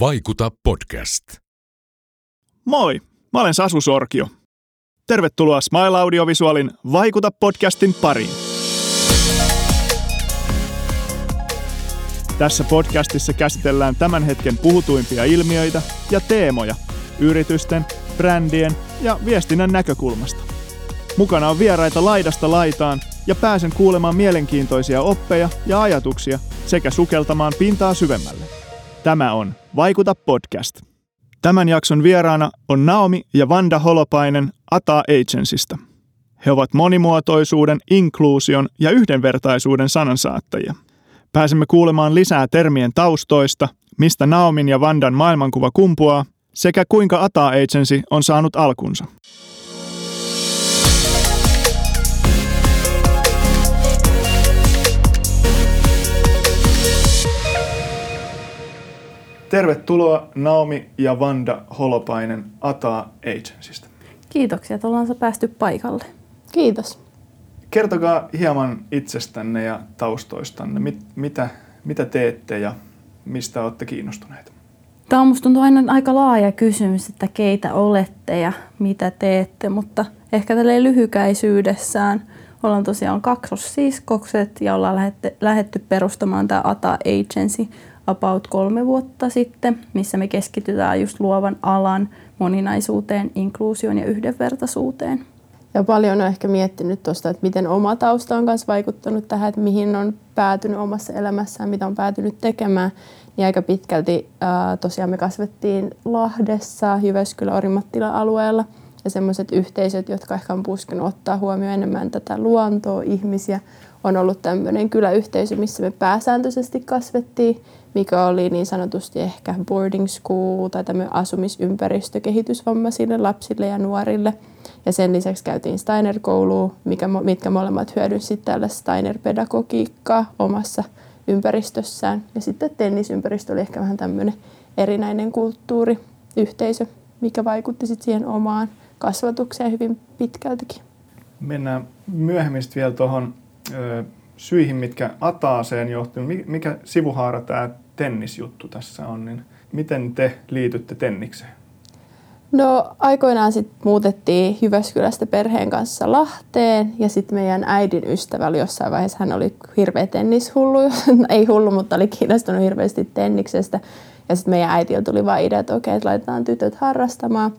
Vaikuta podcast. Moi, mä olen Sasu Sorkio. Tervetuloa Smile Audiovisualin Vaikuta podcastin pariin. Tässä podcastissa käsitellään tämän hetken puhutuimpia ilmiöitä ja teemoja yritysten, brändien ja viestinnän näkökulmasta. Mukana on vieraita laidasta laitaan ja pääsen kuulemaan mielenkiintoisia oppeja ja ajatuksia sekä sukeltamaan pintaa syvemmälle. Tämä on Vaikuta podcast. Tämän jakson vieraana on Naomi ja Vanda Holopainen Ata Agencystä. He ovat monimuotoisuuden, inkluusion ja yhdenvertaisuuden sanansaattajia. Pääsemme kuulemaan lisää termien taustoista, mistä Naomin ja Vandan maailmankuva kumpuaa, sekä kuinka Ata Agency on saanut alkunsa. Tervetuloa Naomi ja Vanda Holopainen Ata Agencystä. Kiitoksia, että ollaan päästy paikalle. Kiitos. Kertokaa hieman itsestänne ja taustoistanne. Mit, mitä, mitä teette ja mistä olette kiinnostuneita? Tämä on musta tuntuu aina aika laaja kysymys, että keitä olette ja mitä teette, mutta ehkä tälle lyhykäisyydessään ollaan tosiaan kaksossiskokset ja ollaan lähetty, lähetty perustamaan tämä ATA Agency about kolme vuotta sitten, missä me keskitytään just luovan alan moninaisuuteen, inkluusioon ja yhdenvertaisuuteen. Ja paljon on ehkä miettinyt tuosta, että miten oma tausta on myös vaikuttanut tähän, että mihin on päätynyt omassa elämässään, mitä on päätynyt tekemään. Niin aika pitkälti ää, tosiaan me kasvettiin Lahdessa, Jyväskylä, Orimattila alueella. Ja semmoiset yhteisöt, jotka ehkä on puskenut ottaa huomioon enemmän tätä luontoa, ihmisiä, on ollut tämmöinen kyläyhteisö, missä me pääsääntöisesti kasvettiin mikä oli niin sanotusti ehkä boarding school tai tämmöinen asumisympäristö kehitysvammaisille lapsille ja nuorille. Ja sen lisäksi käytiin Steiner-kouluun, mikä, mitkä molemmat hyödynsivät tällä Steiner-pedagogiikkaa omassa ympäristössään. Ja sitten tennisympäristö oli ehkä vähän tämmöinen erinäinen kulttuuri, yhteisö, mikä vaikutti sitten siihen omaan kasvatukseen hyvin pitkältikin. Mennään myöhemmin vielä tuohon syihin, mitkä Ataaseen johtuu. Mikä sivuhaara tämä tennisjuttu tässä on, niin miten te liitytte tennikseen? No aikoinaan sitten muutettiin Jyväskylästä perheen kanssa Lahteen ja sitten meidän äidin ystävä oli jossain vaiheessa, hän oli hirveä tennishullu, ei hullu, mutta oli kiinnostunut hirveästi tenniksestä. Ja sitten meidän äiti tuli vaan idea, että okei, että laitetaan tytöt harrastamaan.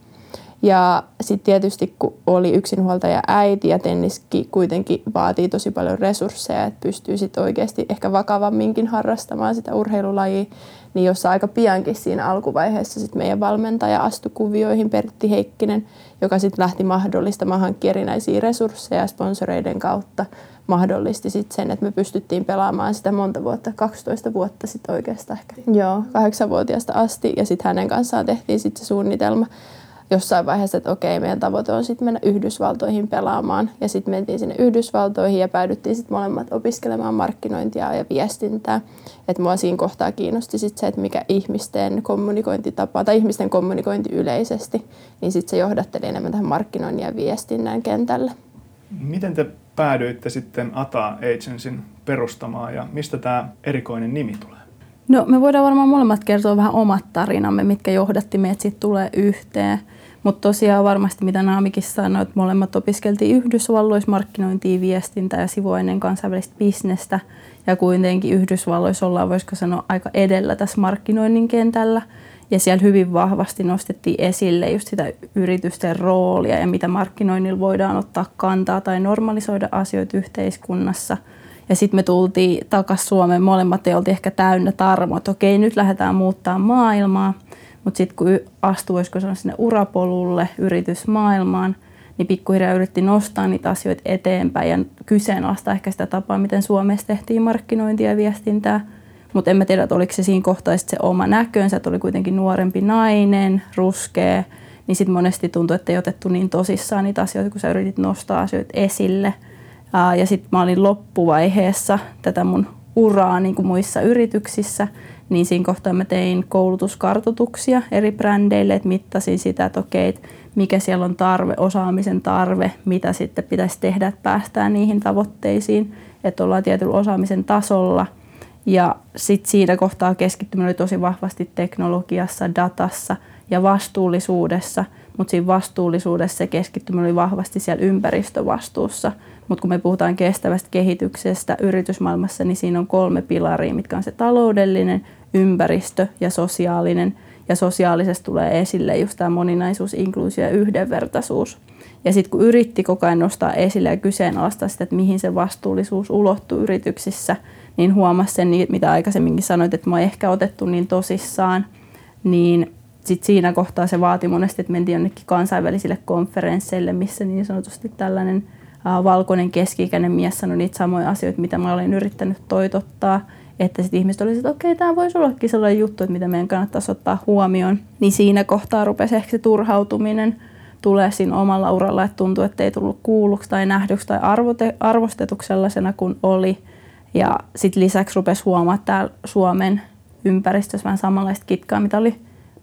Ja sitten tietysti kun oli yksinhuoltaja äiti ja tenniski kuitenkin vaatii tosi paljon resursseja, että pystyy sitten oikeasti ehkä vakavamminkin harrastamaan sitä urheilulajia, niin jossa aika piankin siinä alkuvaiheessa sit meidän valmentaja astui kuvioihin, Pertti Heikkinen, joka sitten lähti mahdollistamaan hankkia erinäisiä resursseja sponsoreiden kautta mahdollisti sit sen, että me pystyttiin pelaamaan sitä monta vuotta, 12 vuotta sitten oikeastaan ehkä. Joo, kahdeksanvuotiaasta asti ja sitten hänen kanssaan tehtiin sitten se suunnitelma jossain vaiheessa, että okei, meidän tavoite on sitten mennä Yhdysvaltoihin pelaamaan. Ja sitten mentiin sinne Yhdysvaltoihin ja päädyttiin sitten molemmat opiskelemaan markkinointia ja viestintää. Että mua siinä kohtaa kiinnosti sitten se, että mikä ihmisten kommunikointitapa tai ihmisten kommunikointi yleisesti, niin sitten se johdatteli enemmän tähän markkinoinnin ja viestinnän kentälle. Miten te päädyitte sitten ATA Agencyn perustamaan ja mistä tämä erikoinen nimi tulee? No me voidaan varmaan molemmat kertoa vähän omat tarinamme, mitkä johdatti meidät sitten tulee yhteen. Mutta tosiaan varmasti, mitä Naamikin sanoi, että molemmat opiskeltiin Yhdysvalloissa markkinointia, viestintää ja sivuaineen kansainvälistä bisnestä. Ja kuitenkin Yhdysvalloissa ollaan, voisiko sanoa, aika edellä tässä markkinoinnin kentällä. Ja siellä hyvin vahvasti nostettiin esille just sitä yritysten roolia ja mitä markkinoinnilla voidaan ottaa kantaa tai normalisoida asioita yhteiskunnassa. Ja sitten me tultiin takaisin Suomeen, molemmat ei oltiin ehkä täynnä tarmo, että okei, nyt lähdetään muuttaa maailmaa. Mutta sitten kun astui, olisiko sanoa sinne urapolulle, yritysmaailmaan, niin pikkuhiljaa yritti nostaa niitä asioita eteenpäin ja kyseenalaistaa ehkä sitä tapaa, miten Suomessa tehtiin markkinointia ja viestintää. Mutta en mä tiedä, että oliko se siinä kohtaa se oma näkönsä, että oli kuitenkin nuorempi nainen, ruskea, niin sitten monesti tuntui, että ei otettu niin tosissaan niitä asioita, kun sä yritit nostaa asioita esille. Ja sitten mä olin loppuvaiheessa tätä mun uraa niin kuin muissa yrityksissä, niin siinä kohtaa mä tein koulutuskartoituksia eri brändeille, että mittasin sitä, että okei, että mikä siellä on tarve, osaamisen tarve, mitä sitten pitäisi tehdä, että päästään niihin tavoitteisiin, että ollaan tietyllä osaamisen tasolla. Ja sitten siinä kohtaa keskittyminen oli tosi vahvasti teknologiassa, datassa ja vastuullisuudessa, mutta siinä vastuullisuudessa se keskittyminen oli vahvasti siellä ympäristövastuussa. Mutta kun me puhutaan kestävästä kehityksestä yritysmaailmassa, niin siinä on kolme pilaria, mitkä on se taloudellinen, ympäristö ja sosiaalinen. Ja sosiaalisesta tulee esille just tämä moninaisuus, inkluusio ja yhdenvertaisuus. Ja sitten kun yritti koko ajan nostaa esille ja kyseenalaistaa sitä, että mihin se vastuullisuus ulottuu yrityksissä, niin huomasi sen, mitä aikaisemminkin sanoit, että mä ehkä otettu niin tosissaan, niin sit siinä kohtaa se vaati monesti, että mentiin jonnekin kansainvälisille konferensseille, missä niin sanotusti tällainen valkoinen keski-ikäinen mies sanoi niitä samoja asioita, mitä mä olen yrittänyt toitottaa että sitten ihmiset olisivat, että okei, tämä voisi ollakin sellainen juttu, että mitä meidän kannattaisi ottaa huomioon. Niin siinä kohtaa rupesi ehkä se turhautuminen tulee siinä omalla uralla, että tuntuu, että ei tullut kuulluksi tai nähdyksi tai arvote, arvostetuksi sellaisena kuin oli. Ja sitten lisäksi rupesi huomaa täällä Suomen ympäristössä vähän samanlaista kitkaa, mitä oli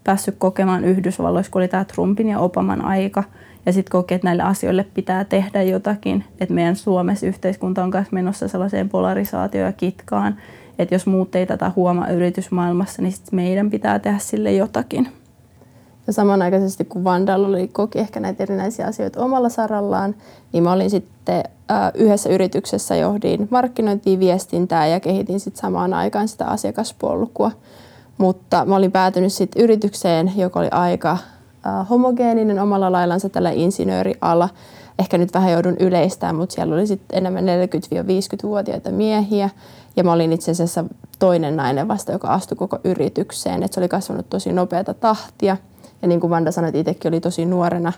päässyt kokemaan Yhdysvalloissa, kun oli tämä Trumpin ja Obaman aika. Ja sitten kokee, että näille asioille pitää tehdä jotakin. Että meidän Suomessa yhteiskunta on myös menossa sellaiseen polarisaatioon ja kitkaan, että jos muut ei tätä huomaa yritysmaailmassa, niin sit meidän pitää tehdä sille jotakin. Ja samanaikaisesti kun Vandal oli koki ehkä näitä erinäisiä asioita omalla sarallaan, niin mä olin sitten äh, yhdessä yrityksessä johdin markkinointia, viestintää ja kehitin sitten samaan aikaan sitä asiakaspolkua. Mutta mä olin päätynyt sitten yritykseen, joka oli aika homogeeninen omalla laillansa tällä insinööriala. Ehkä nyt vähän joudun yleistämään, mutta siellä oli sitten enemmän 40-50-vuotiaita miehiä. Ja mä olin itse asiassa toinen nainen vasta, joka astui koko yritykseen. Et se oli kasvanut tosi nopeata tahtia. Ja niin kuin Vanda sanoi, itsekin oli tosi nuorena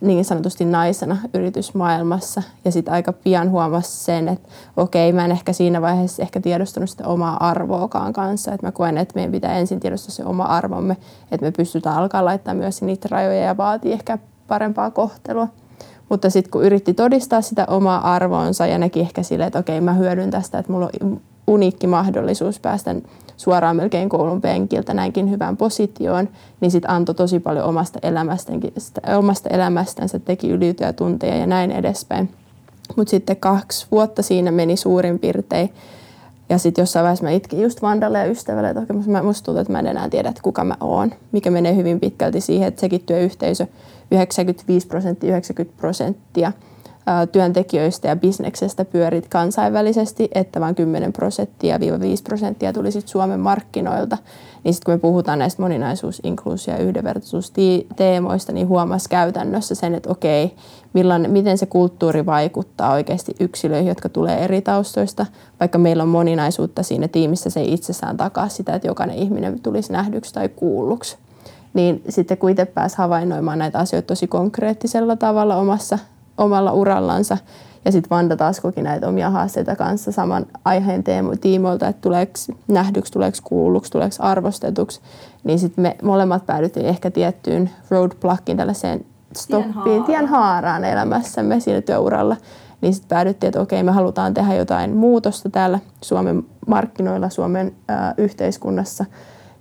niin sanotusti naisena yritysmaailmassa. Ja sitten aika pian huomasi sen, että okei, mä en ehkä siinä vaiheessa ehkä tiedostanut sitä omaa arvoakaan kanssa. Että mä koen, että meidän pitää ensin tiedostaa se oma arvomme, että me pystytään alkaa laittaa myös niitä rajoja ja vaatii ehkä parempaa kohtelua. Mutta sitten kun yritti todistaa sitä omaa arvoonsa ja näki ehkä silleen, että okei, mä hyödyn tästä, että mulla on uniikki mahdollisuus päästä suoraan melkein koulun penkiltä näinkin hyvään positioon, niin sitten antoi tosi paljon omasta, omasta elämästänsä, teki yliytyjä ja näin edespäin. Mutta sitten kaksi vuotta siinä meni suurin piirtein. Ja sitten jossain vaiheessa mä itkin just Vandalle ja ystävälle, että okay, musta tuntuu, että mä en enää tiedä, että kuka mä oon. Mikä menee hyvin pitkälti siihen, että sekin työyhteisö 95 prosenttia, 90 prosenttia työntekijöistä ja bisneksestä pyörit kansainvälisesti, että vain 10 prosenttia 5 prosenttia tuli sit Suomen markkinoilta. Niin sitten kun me puhutaan näistä moninaisuus-, inkluusio- ja yhdenvertaisuusteemoista, niin huomasi käytännössä sen, että okei, millainen, miten se kulttuuri vaikuttaa oikeasti yksilöihin, jotka tulee eri taustoista. Vaikka meillä on moninaisuutta siinä tiimissä, se ei itsessään takaa sitä, että jokainen ihminen tulisi nähdyksi tai kuulluksi niin sitten kun itse pääsi havainnoimaan näitä asioita tosi konkreettisella tavalla omassa, omalla urallansa, ja sitten Vanda taas koki näitä omia haasteita kanssa saman aiheen teemo, tiimoilta, että tuleeko nähdyksi, tuleeko kuulluksi, tuleeko arvostetuksi, niin sitten me molemmat päädyttiin ehkä tiettyyn roadblockiin, tällaiseen stoppiin, tien haaraan elämässämme siinä työuralla. Niin sitten päädyttiin, että okei, me halutaan tehdä jotain muutosta täällä Suomen markkinoilla, Suomen ää, yhteiskunnassa –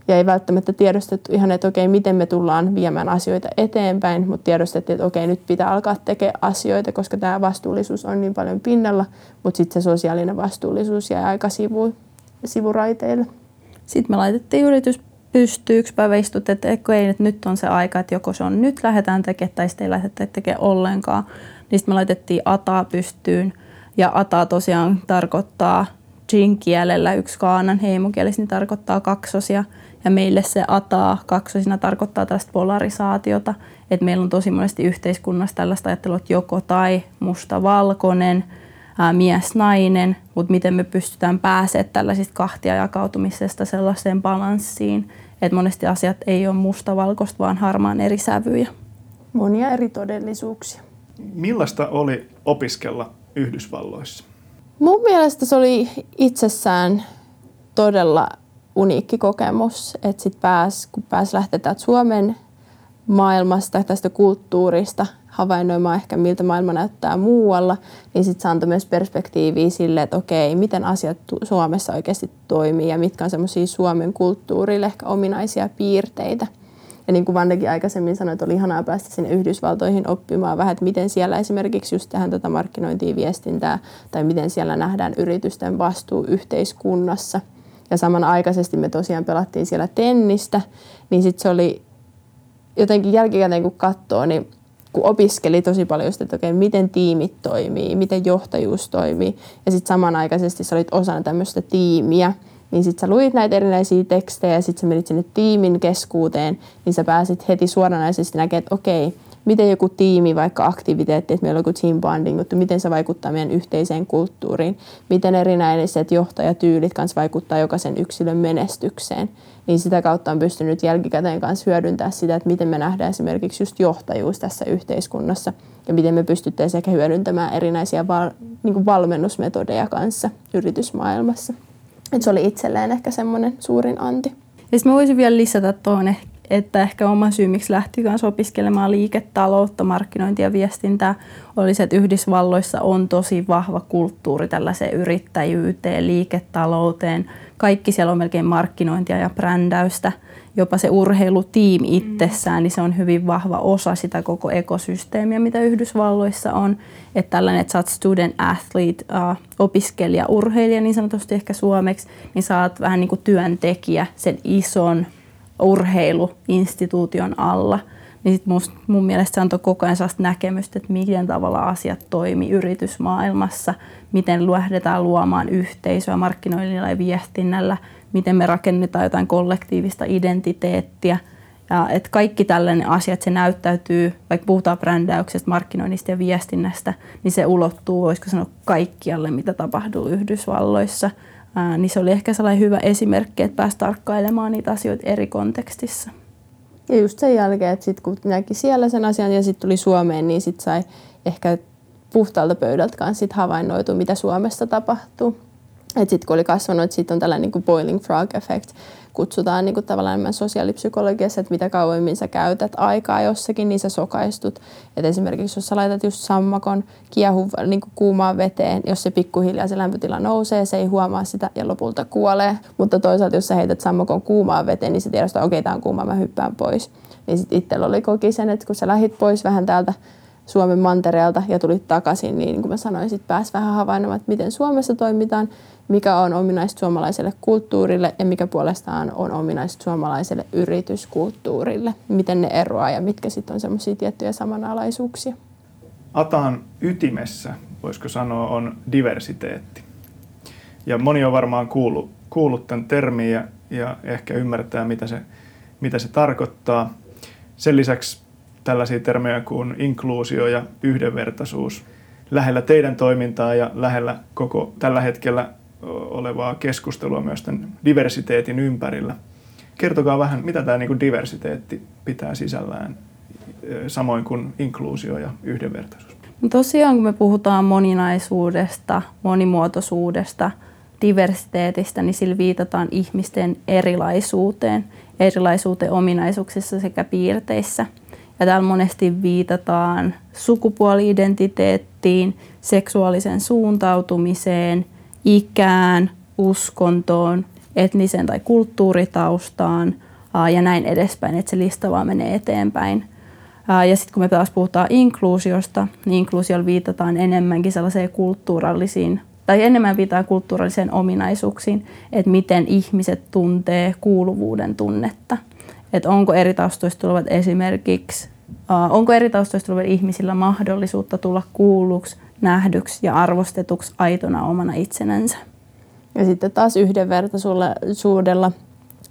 ja ei välttämättä tiedostettu ihan, että okei, miten me tullaan viemään asioita eteenpäin, mutta tiedostettiin, että okei, nyt pitää alkaa tekemään asioita, koska tämä vastuullisuus on niin paljon pinnalla, mutta sitten se sosiaalinen vastuullisuus jää aika sivu, sivuraiteille. Sitten me laitettiin yritys pystyy. Yksi päivä istut, että ei, että nyt on se aika, että joko se on nyt lähdetään tekemään tai sitten ei lähdetä tekemään ollenkaan. Niin sitten me laitettiin ATA pystyyn. Ja ATA tosiaan tarkoittaa Jin-kielellä yksi kaanan heimokielis, niin tarkoittaa kaksosia. Ja meille se ataa kaksosina tarkoittaa tästä polarisaatiota, että meillä on tosi monesti yhteiskunnassa tällaista ajattelua, että joko tai musta-valkoinen, mies-nainen, mutta miten me pystytään pääsemään tällaisista kahtia jakautumisesta sellaiseen balanssiin, että monesti asiat ei ole musta-valkoista, vaan harmaan eri sävyjä. Monia eri todellisuuksia. Millaista oli opiskella Yhdysvalloissa? Mun mielestä se oli itsessään todella uniikki kokemus, että sit pääs, kun pääs lähteä täältä Suomen maailmasta, tästä kulttuurista, havainnoimaan ehkä miltä maailma näyttää muualla, niin sitten se antoi myös perspektiiviä sille, että okei, miten asiat Suomessa oikeasti toimii ja mitkä on semmoisia Suomen kulttuurille ehkä ominaisia piirteitä. Ja niin kuin Vandekin aikaisemmin sanoi, että oli ihanaa päästä sinne Yhdysvaltoihin oppimaan vähän, että miten siellä esimerkiksi just tehdään tätä markkinointia, viestintää tai miten siellä nähdään yritysten vastuu yhteiskunnassa – ja samanaikaisesti me tosiaan pelattiin siellä tennistä, niin sitten se oli jotenkin jälkikäteen kun katsoo, niin kun opiskeli tosi paljon sitä, että okei, miten tiimit toimii, miten johtajuus toimii. Ja sitten samanaikaisesti sä olit osana tämmöistä tiimiä, niin sitten sä luit näitä erinäisiä tekstejä ja sitten sä menit sinne tiimin keskuuteen, niin sä pääsit heti suoranaisesti näkemään, että okei, miten joku tiimi, vaikka aktiviteetti, että meillä on joku team bonding, mutta miten se vaikuttaa meidän yhteiseen kulttuuriin, miten erinäiset johtajatyylit kanssa vaikuttaa jokaisen yksilön menestykseen, niin sitä kautta on pystynyt jälkikäteen kanssa hyödyntämään sitä, että miten me nähdään esimerkiksi just johtajuus tässä yhteiskunnassa ja miten me pystyttäisiin ehkä hyödyntämään erinäisiä val, niin valmennusmetodeja kanssa yritysmaailmassa. Et se oli itselleen ehkä semmoinen suurin anti. Ja mä voisin vielä lisätä tuohon että ehkä oma syy, miksi lähti kanssa opiskelemaan liiketaloutta, markkinointia ja viestintää, oli se, että Yhdysvalloissa on tosi vahva kulttuuri tällaiseen yrittäjyyteen, liiketalouteen. Kaikki siellä on melkein markkinointia ja brändäystä. Jopa se urheilutiimi mm. itsessään, niin se on hyvin vahva osa sitä koko ekosysteemiä, mitä Yhdysvalloissa on. Että tällainen, että sä oot student athlete, uh, opiskelija, urheilija niin sanotusti ehkä suomeksi, niin sä oot vähän niin kuin työntekijä sen ison urheiluinstituution alla, niin sit must, mun mielestä se antoi koko ajan sellaista näkemystä, että miten tavalla asiat toimii yritysmaailmassa, miten lähdetään luomaan yhteisöä markkinoinnilla ja viestinnällä, miten me rakennetaan jotain kollektiivista identiteettiä. Ja että kaikki tällainen asiat, se näyttäytyy, vaikka puhutaan brändäyksestä, markkinoinnista ja viestinnästä, niin se ulottuu, voisiko sanoa, kaikkialle, mitä tapahtuu Yhdysvalloissa – niin se oli ehkä sellainen hyvä esimerkki, että pääsi tarkkailemaan niitä asioita eri kontekstissa. Ja just sen jälkeen, että sit kun näki siellä sen asian ja sitten tuli Suomeen, niin sitten sai ehkä puhtaalta pöydältä kanssa sit havainnoitu, mitä Suomessa tapahtuu. Sitten kun oli kasvanut, että sitten on tällainen niin boiling frog effect, kutsutaan niin kuin tavallaan enemmän sosiaalipsykologiassa, että mitä kauemmin sä käytät aikaa jossakin, niin sä sokaistut. Et esimerkiksi jos sä laitat just sammakon kiehu niin kuin kuumaan veteen, jos se pikkuhiljaa se lämpötila nousee, se ei huomaa sitä ja lopulta kuolee. Mutta toisaalta jos sä heität sammakon kuumaan veteen, niin se tiedostaa, okei, okay, tämä on kuuma, mä hyppään pois. Niin sitten itsellä oli koki sen, että kun sä lähit pois vähän täältä Suomen mantereelta ja tulit takaisin, niin, niin kuin mä sanoin, sitten pääsi vähän havainnoimaan, että miten Suomessa toimitaan, mikä on ominaista suomalaiselle kulttuurille ja mikä puolestaan on ominaista suomalaiselle yrityskulttuurille, miten ne eroaa ja mitkä sitten on semmoisia tiettyjä samanalaisuuksia. Ataan ytimessä, voisiko sanoa, on diversiteetti. Ja moni on varmaan kuullut, kuullut tämän termin ja, ja ehkä ymmärtää, mitä se, mitä se tarkoittaa. Sen lisäksi tällaisia termejä kuin inkluusio ja yhdenvertaisuus lähellä teidän toimintaa ja lähellä koko tällä hetkellä olevaa keskustelua myös tämän diversiteetin ympärillä. Kertokaa vähän, mitä tämä niin diversiteetti pitää sisällään, samoin kuin inkluusio ja yhdenvertaisuus. No tosiaan, kun me puhutaan moninaisuudesta, monimuotoisuudesta, diversiteetistä, niin sillä viitataan ihmisten erilaisuuteen, erilaisuuteen ominaisuuksissa sekä piirteissä. Ja täällä monesti viitataan sukupuoli-identiteettiin, seksuaaliseen suuntautumiseen – ikään, uskontoon, etniseen tai kulttuuritaustaan ja näin edespäin, että se lista vaan menee eteenpäin. Ja sitten kun me taas puhutaan inkluusiosta, niin inkluusiolla viitataan enemmänkin sellaiseen kulttuurallisiin, tai enemmän viitataan kulttuuralliseen ominaisuuksiin, että miten ihmiset tuntee kuuluvuuden tunnetta. Että onko eri taustoista tulevat esimerkiksi, onko eri taustoista tulevat ihmisillä mahdollisuutta tulla kuulluksi nähdyksi ja arvostetuksi aitona omana itsenänsä. Ja sitten taas yhdenvertaisuudella,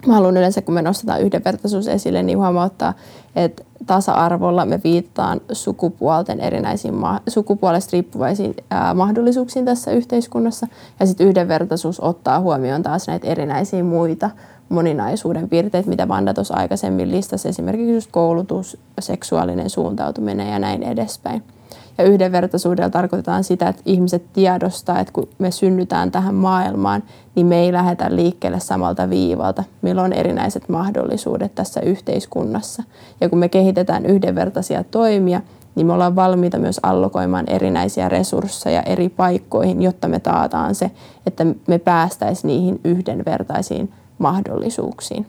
mä haluan yleensä kun me nostetaan yhdenvertaisuus esille, niin huomauttaa, että tasa-arvolla me viittaan sukupuolten erinäisiin, sukupuolesta riippuvaisiin ää, mahdollisuuksiin tässä yhteiskunnassa. Ja sitten yhdenvertaisuus ottaa huomioon taas näitä erinäisiä muita moninaisuuden piirteitä, mitä Vanda tuossa aikaisemmin listasi, esimerkiksi just koulutus, seksuaalinen suuntautuminen ja näin edespäin. Ja yhdenvertaisuudella tarkoitetaan sitä, että ihmiset tiedostaa, että kun me synnytään tähän maailmaan, niin me ei lähdetä liikkeelle samalta viivalta. Meillä on erinäiset mahdollisuudet tässä yhteiskunnassa. Ja kun me kehitetään yhdenvertaisia toimia, niin me ollaan valmiita myös allokoimaan erinäisiä resursseja eri paikkoihin, jotta me taataan se, että me päästäisiin niihin yhdenvertaisiin mahdollisuuksiin.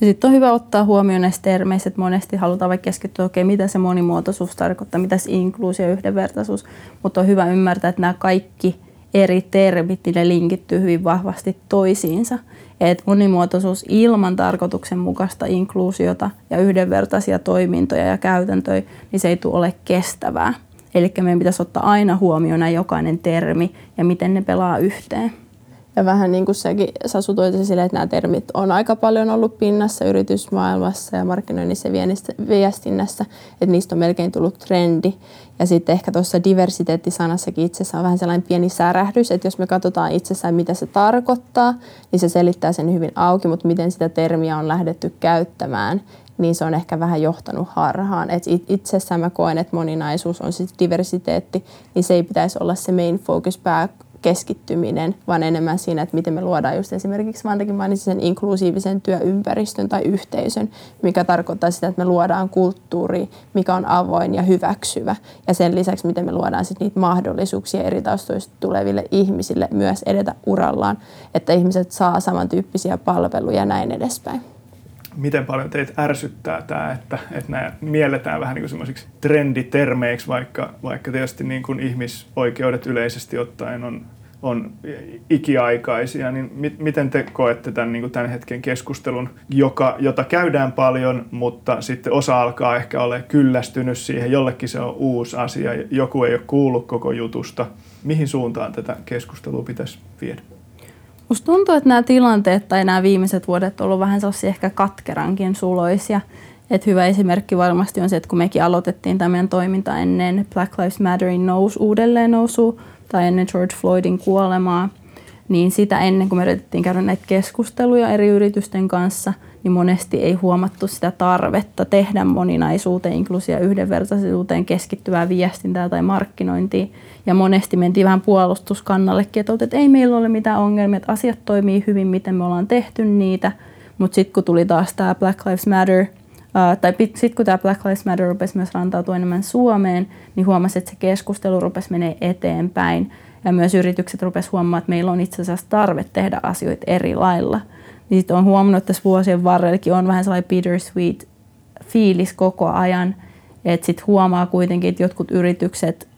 Ja sitten on hyvä ottaa huomioon näissä termeissä, että monesti halutaan vaikka keskittyä, okei, okay, mitä se monimuotoisuus tarkoittaa, mitä se inkluusio ja yhdenvertaisuus, mutta on hyvä ymmärtää, että nämä kaikki eri termit, ne linkittyy hyvin vahvasti toisiinsa. Et monimuotoisuus ilman tarkoituksenmukaista inkluusiota ja yhdenvertaisia toimintoja ja käytäntöjä, niin se ei tule ole kestävää. Eli meidän pitäisi ottaa aina huomioon jokainen termi ja miten ne pelaa yhteen. Ja vähän niin kuin sekin Sasu sille, että nämä termit on aika paljon ollut pinnassa yritysmaailmassa ja markkinoinnissa ja viestinnässä, että niistä on melkein tullut trendi. Ja sitten ehkä tuossa diversiteettisanassakin itsessä on vähän sellainen pieni särähdys, että jos me katsotaan itsessään, mitä se tarkoittaa, niin se selittää sen hyvin auki, mutta miten sitä termiä on lähdetty käyttämään, niin se on ehkä vähän johtanut harhaan. Et itsessään mä koen, että moninaisuus on siis diversiteetti, niin se ei pitäisi olla se main focus pää keskittyminen, vaan enemmän siinä, että miten me luodaan just esimerkiksi Vantakin mainitsi sen inklusiivisen työympäristön tai yhteisön, mikä tarkoittaa sitä, että me luodaan kulttuuri, mikä on avoin ja hyväksyvä. Ja sen lisäksi, miten me luodaan sitten niitä mahdollisuuksia eri taustoista tuleville ihmisille myös edetä urallaan, että ihmiset saa samantyyppisiä palveluja ja näin edespäin miten paljon teitä ärsyttää tämä, että, että nämä mielletään vähän niin semmoisiksi trenditermeiksi, vaikka, vaikka tietysti niin kuin ihmisoikeudet yleisesti ottaen on, on ikiaikaisia, niin mit, miten te koette tämän, niin kuin tämän hetken keskustelun, joka, jota käydään paljon, mutta sitten osa alkaa ehkä olla kyllästynyt siihen, jollekin se on uusi asia, joku ei ole kuullut koko jutusta. Mihin suuntaan tätä keskustelua pitäisi viedä? Musta tuntuu, että nämä tilanteet tai nämä viimeiset vuodet on ollut vähän sellaisia ehkä katkerankin suloisia. Et hyvä esimerkki varmasti on se, että kun mekin aloitettiin tämä meidän toiminta ennen Black Lives Matterin nous, uudelleen nousu tai ennen George Floydin kuolemaa, niin sitä ennen kuin me yritettiin käydä näitä keskusteluja eri yritysten kanssa, niin monesti ei huomattu sitä tarvetta tehdä moninaisuuteen, inkluusia yhdenvertaisuuteen keskittyvää viestintää tai markkinointia. Ja monesti mentiin vähän puolustuskannallekin, että, että ei meillä ole mitään ongelmia, että asiat toimii hyvin, miten me ollaan tehty niitä. Mutta sitten kun tuli taas tämä Black Lives Matter, ää, tai sitten kun tämä Black Lives Matter rupesi myös rantautua enemmän Suomeen, niin huomasi, että se keskustelu rupesi menee eteenpäin. Ja myös yritykset rupesivat huomaamaan, että meillä on itse asiassa tarve tehdä asioita eri lailla. Niin sitten on huomannut, että tässä vuosien varrellakin on vähän sellainen bittersweet fiilis koko ajan. Että sitten huomaa kuitenkin, että jotkut yritykset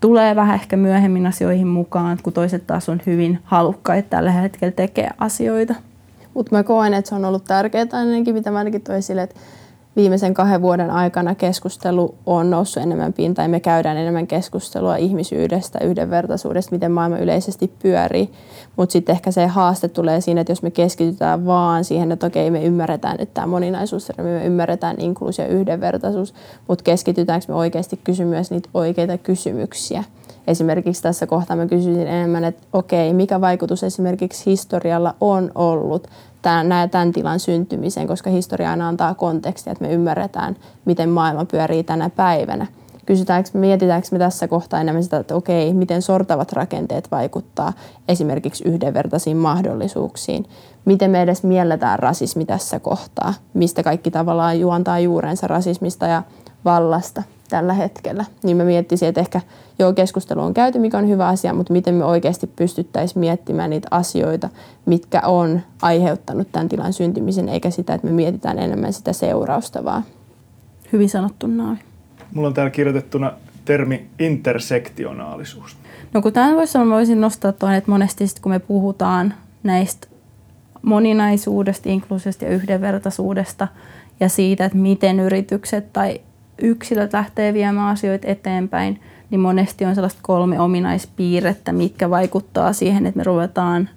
tulee vähän ehkä myöhemmin asioihin mukaan, kun toiset taas on hyvin halukkaita tällä hetkellä tekee asioita. Mutta mä koen, että se on ollut tärkeää ainakin, mitä mä ainakin toin että viimeisen kahden vuoden aikana keskustelu on noussut enemmän pintaan ja me käydään enemmän keskustelua ihmisyydestä, yhdenvertaisuudesta, miten maailma yleisesti pyörii. Mutta sitten ehkä se haaste tulee siinä, että jos me keskitytään vaan siihen, että okei me ymmärretään nyt tämä moninaisuus, me ymmärretään inkluusio ja yhdenvertaisuus, mutta keskitytäänkö me oikeasti kysymään myös niitä oikeita kysymyksiä. Esimerkiksi tässä kohtaa mä kysyisin enemmän, että okei, mikä vaikutus esimerkiksi historialla on ollut tämän, tämän tilan syntymiseen, koska historia aina antaa kontekstia, että me ymmärretään, miten maailma pyörii tänä päivänä. Kysytäänkö, mietitäänkö me tässä kohtaa enemmän sitä, että okei, miten sortavat rakenteet vaikuttaa esimerkiksi yhdenvertaisiin mahdollisuuksiin. Miten me edes mielletään rasismi tässä kohtaa, mistä kaikki tavallaan juontaa juurensa rasismista ja vallasta tällä hetkellä. Niin mä miettisin, että ehkä joo, keskustelu on käyty, mikä on hyvä asia, mutta miten me oikeasti pystyttäisiin miettimään niitä asioita, mitkä on aiheuttanut tämän tilan syntymisen, eikä sitä, että me mietitään enemmän sitä seurausta vaan. Hyvin sanottu Naavi. Mulla on täällä kirjoitettuna termi intersektionaalisuus. No kun tämän voisi sanoa, voisin nostaa tuon, että monesti sit, kun me puhutaan näistä moninaisuudesta, inkluusista ja yhdenvertaisuudesta ja siitä, että miten yritykset tai yksilöt lähtee viemään asioita eteenpäin, niin monesti on sellaista kolme ominaispiirrettä, mitkä vaikuttaa siihen, että me ruvetaan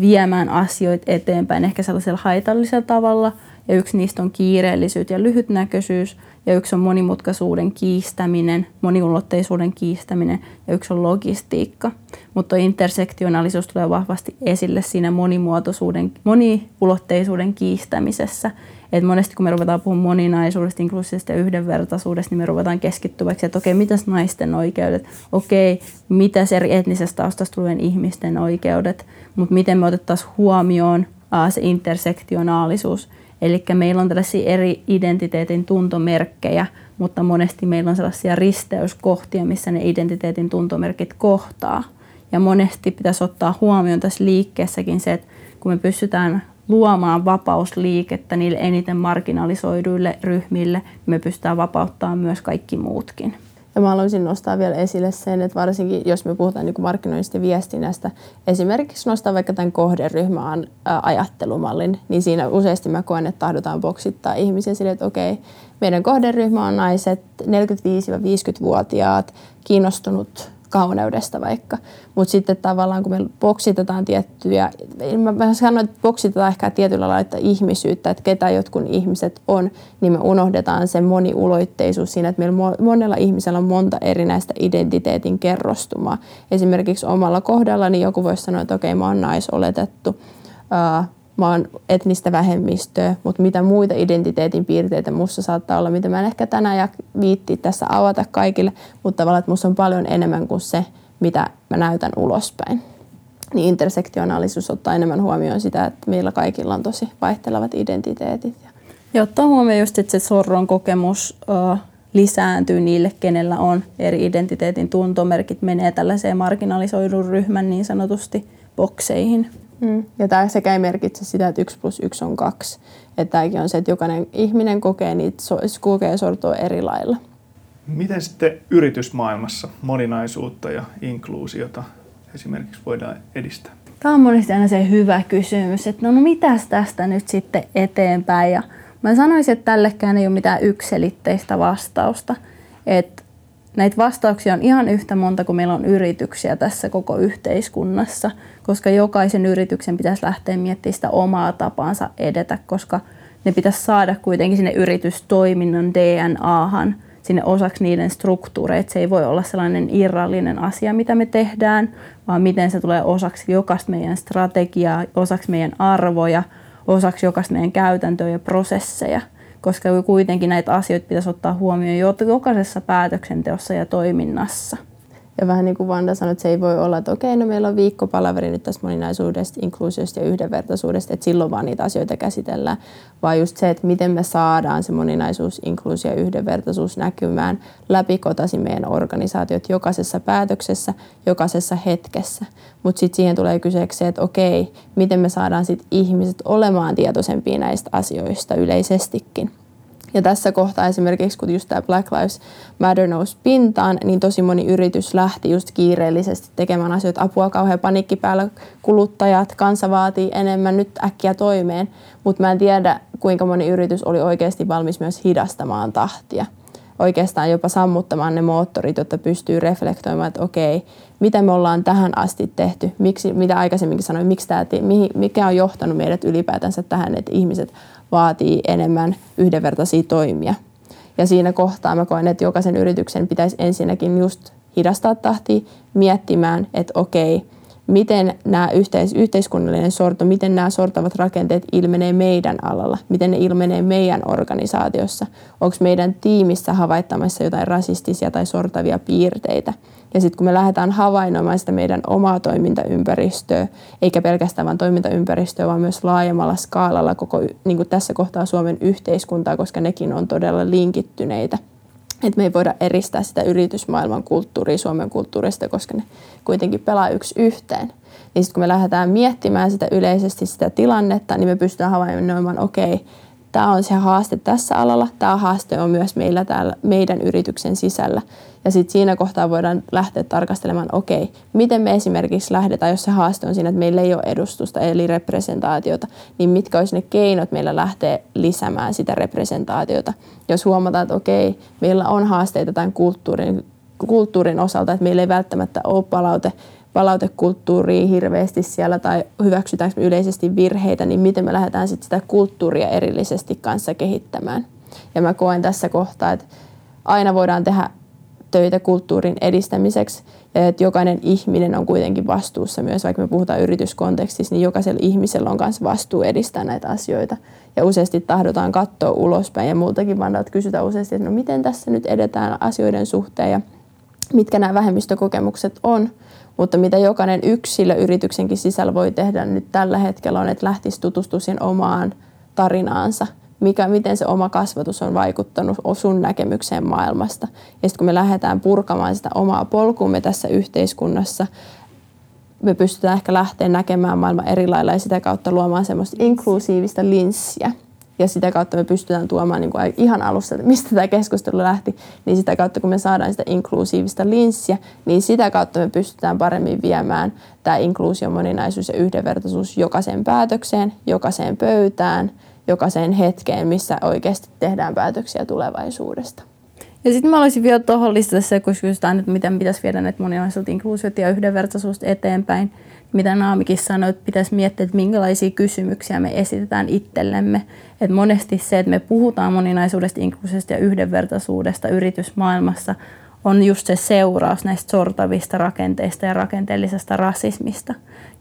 viemään asioita eteenpäin ehkä sellaisella haitallisella tavalla. Ja yksi niistä on kiireellisyys ja lyhytnäköisyys, ja yksi on monimutkaisuuden kiistäminen, moniulotteisuuden kiistäminen, ja yksi on logistiikka. Mutta intersektionaalisuus tulee vahvasti esille siinä monimuotoisuuden, moniulotteisuuden kiistämisessä. Et monesti kun me ruvetaan puhumaan moninaisuudesta, inklusiivisesta ja yhdenvertaisuudesta, niin me ruvetaan keskittyväksi, että okei, mitäs naisten oikeudet, okei, mitäs eri etnisestä taustasta tulevien ihmisten oikeudet, mutta miten me otettaisiin huomioon ää, se intersektionaalisuus. Eli meillä on tällaisia eri identiteetin tuntomerkkejä, mutta monesti meillä on sellaisia risteyskohtia, missä ne identiteetin tuntomerkit kohtaa. Ja monesti pitäisi ottaa huomioon tässä liikkeessäkin se, että kun me pystytään luomaan vapausliikettä niille eniten marginalisoiduille ryhmille, me pystytään vapauttamaan myös kaikki muutkin. Ja mä haluaisin nostaa vielä esille sen, että varsinkin jos me puhutaan niin markkinoinnista viestinnästä, esimerkiksi nostaa vaikka tämän kohderyhmän ajattelumallin, niin siinä useasti mä koen, että tahdotaan boksittaa ihmisiä sille, että okei, meidän kohderyhmä on naiset, 45-50-vuotiaat, kiinnostunut kauneudesta vaikka. Mutta sitten tavallaan kun me boksitetaan tiettyjä, mä, sanoin, että boksitetaan ehkä tietyllä lailla ihmisyyttä, että ketä jotkut ihmiset on, niin me unohdetaan se moniuloitteisuus siinä, että meillä monella ihmisellä on monta erinäistä identiteetin kerrostumaa. Esimerkiksi omalla kohdalla niin joku voisi sanoa, että okei, mä oon naisoletettu, oon etnistä vähemmistöä, mutta mitä muita identiteetin piirteitä musta saattaa olla, mitä mä en ehkä tänään ja viitti tässä avata kaikille, mutta tavallaan, että musta on paljon enemmän kuin se, mitä mä näytän ulospäin. Niin intersektionaalisuus ottaa enemmän huomioon sitä, että meillä kaikilla on tosi vaihtelevat identiteetit. Ja ottaa huomioon just, että se sorron kokemus lisääntyy niille, kenellä on eri identiteetin tuntomerkit, menee tällaiseen marginalisoidun ryhmän niin sanotusti bokseihin. Mm. Ja tämä sekä ei merkitse sitä, että yksi plus yksi on kaksi. Että tämäkin on se, että jokainen ihminen kokee niitä, kokee sortoa eri lailla. Miten sitten yritysmaailmassa moninaisuutta ja inkluusiota esimerkiksi voidaan edistää? Tämä on monesti aina se hyvä kysymys, että no, no mitäs tästä nyt sitten eteenpäin. Ja mä sanoisin, että tällekään ei ole mitään ykselitteistä vastausta. Että näitä vastauksia on ihan yhtä monta kuin meillä on yrityksiä tässä koko yhteiskunnassa, koska jokaisen yrityksen pitäisi lähteä miettimään sitä omaa tapaansa edetä, koska ne pitäisi saada kuitenkin sinne yritystoiminnan DNAhan sinne osaksi niiden struktuureita. Se ei voi olla sellainen irrallinen asia, mitä me tehdään, vaan miten se tulee osaksi jokaista meidän strategiaa, osaksi meidän arvoja, osaksi jokaista meidän käytäntöä ja prosesseja – koska kuitenkin näitä asioita pitäisi ottaa huomioon jokaisessa päätöksenteossa ja toiminnassa. Ja vähän niin kuin Vanda sanoi, että se ei voi olla, että okei, no meillä on viikkopalaveri nyt tästä moninaisuudesta, inkluusiosta ja yhdenvertaisuudesta, että silloin vaan niitä asioita käsitellään, vaan just se, että miten me saadaan se moninaisuus, inkluusio ja yhdenvertaisuus näkymään läpikotaisin meidän organisaatiot jokaisessa päätöksessä, jokaisessa hetkessä. Mutta sitten siihen tulee kyseeksi se, että okei, miten me saadaan sit ihmiset olemaan tietoisempia näistä asioista yleisestikin. Ja tässä kohtaa esimerkiksi, kun just tämä Black Lives Matter nousi pintaan, niin tosi moni yritys lähti just kiireellisesti tekemään asioita. Apua kauhean panikki päällä, kuluttajat, kansa vaatii enemmän, nyt äkkiä toimeen. Mutta mä en tiedä, kuinka moni yritys oli oikeasti valmis myös hidastamaan tahtia. Oikeastaan jopa sammuttamaan ne moottorit, jotta pystyy reflektoimaan, että okei, mitä me ollaan tähän asti tehty, miksi, mitä aikaisemminkin sanoin, miksi tämä, mikä on johtanut meidät ylipäätänsä tähän, että ihmiset vaatii enemmän yhdenvertaisia toimia. Ja siinä kohtaa mä koen, että jokaisen yrityksen pitäisi ensinnäkin just hidastaa tahtia miettimään, että okei, miten nämä yhteis- yhteiskunnallinen sorto, miten nämä sortavat rakenteet ilmenee meidän alalla, miten ne ilmenee meidän organisaatiossa, onko meidän tiimissä havaittamassa jotain rasistisia tai sortavia piirteitä – ja sitten kun me lähdetään havainnoimaan sitä meidän omaa toimintaympäristöä, eikä pelkästään vain toimintaympäristöä, vaan myös laajemmalla skaalalla koko niin kuin tässä kohtaa Suomen yhteiskuntaa, koska nekin on todella linkittyneitä. Et me ei voida eristää sitä yritysmaailman kulttuuria Suomen kulttuurista, koska ne kuitenkin pelaa yksi yhteen. Niin sitten kun me lähdetään miettimään sitä yleisesti sitä tilannetta, niin me pystytään havainnoimaan, okei, okay, tämä on se haaste tässä alalla, tämä haaste on myös meillä täällä meidän yrityksen sisällä. Ja sitten siinä kohtaa voidaan lähteä tarkastelemaan, okei, miten me esimerkiksi lähdetään, jos se haaste on siinä, että meillä ei ole edustusta eli representaatiota, niin mitkä olisi ne keinot meillä lähteä lisäämään sitä representaatiota. Jos huomataan, että okei, meillä on haasteita tämän kulttuurin, kulttuurin osalta, että meillä ei välttämättä ole palaute palautekulttuuria hirveästi siellä tai hyväksytäänkö yleisesti virheitä, niin miten me lähdetään sit sitä kulttuuria erillisesti kanssa kehittämään. Ja mä koen tässä kohtaa, että aina voidaan tehdä töitä kulttuurin edistämiseksi ja että jokainen ihminen on kuitenkin vastuussa myös, vaikka me puhutaan yrityskontekstissa, niin jokaisella ihmisellä on myös vastuu edistää näitä asioita. Ja useasti tahdotaan katsoa ulospäin ja muutakin vaan kysytään useasti, että no miten tässä nyt edetään asioiden suhteen ja mitkä nämä vähemmistökokemukset on. Mutta mitä jokainen yksilö yrityksenkin sisällä voi tehdä nyt tällä hetkellä on, että lähtisi tutustumaan siihen omaan tarinaansa. Mikä, miten se oma kasvatus on vaikuttanut sun näkemykseen maailmasta. Ja sitten kun me lähdetään purkamaan sitä omaa polkuumme tässä yhteiskunnassa, me pystytään ehkä lähteä näkemään maailma eri lailla ja sitä kautta luomaan semmoista inklusiivista linssiä ja sitä kautta me pystytään tuomaan niin kuin ihan alussa, että mistä tämä keskustelu lähti, niin sitä kautta kun me saadaan sitä inklusiivista linssiä, niin sitä kautta me pystytään paremmin viemään tämä inkluusio, moninaisuus ja yhdenvertaisuus jokaiseen päätökseen, jokaiseen pöytään, jokaiseen hetkeen, missä oikeasti tehdään päätöksiä tulevaisuudesta. Ja sitten mä olisin vielä tuohon listata se, kun kysytään, että miten pitäisi viedä näitä moninaisuutta, inkluusiota ja yhdenvertaisuutta eteenpäin. Mitä Naamikin sanoi, että pitäisi miettiä, että minkälaisia kysymyksiä me esitetään itsellemme. Että monesti se, että me puhutaan moninaisuudesta, inkluusiosta ja yhdenvertaisuudesta yritysmaailmassa, on just se seuraus näistä sortavista rakenteista ja rakenteellisesta rasismista.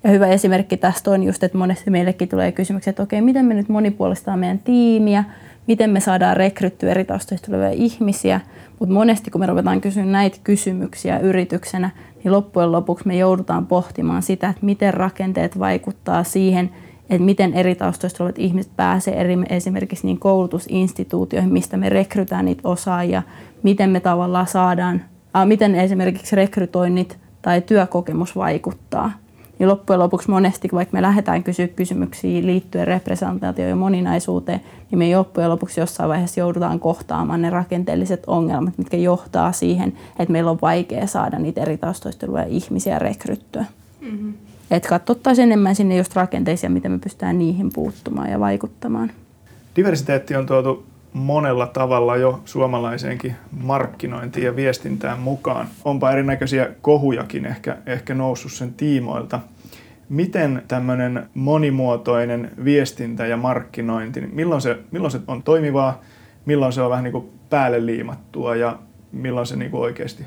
Ja hyvä esimerkki tästä on just, että monesti meillekin tulee kysymyksiä, että okei, miten me nyt monipuolistetaan meidän tiimiä, miten me saadaan rekryttyä eri taustoista tulevia ihmisiä. Mutta monesti kun me ruvetaan kysyä näitä kysymyksiä yrityksenä, niin loppujen lopuksi me joudutaan pohtimaan sitä, että miten rakenteet vaikuttaa siihen, että miten eri taustoista olevat ihmiset pääsee eri, esimerkiksi niin koulutusinstituutioihin, mistä me rekrytään niitä osaajia, miten me tavallaan saadaan, äh, miten esimerkiksi rekrytoinnit tai työkokemus vaikuttaa niin loppujen lopuksi monesti, vaikka me lähdetään kysyä kysymyksiä liittyen representaatioon ja moninaisuuteen, niin me loppujen lopuksi jossain vaiheessa joudutaan kohtaamaan ne rakenteelliset ongelmat, mitkä johtaa siihen, että meillä on vaikea saada niitä eri taustoista ihmisiä rekryttyä. Mm-hmm. Että katsottaisiin enemmän sinne just rakenteisia, miten me pystytään niihin puuttumaan ja vaikuttamaan. Diversiteetti on tuotu monella tavalla jo suomalaiseenkin markkinointiin ja viestintään mukaan. Onpa erinäköisiä kohujakin ehkä, ehkä noussut sen tiimoilta. Miten tämmöinen monimuotoinen viestintä ja markkinointi, niin milloin se, milloin se on toimivaa, milloin se on vähän niin kuin päälle liimattua ja milloin se niin kuin oikeasti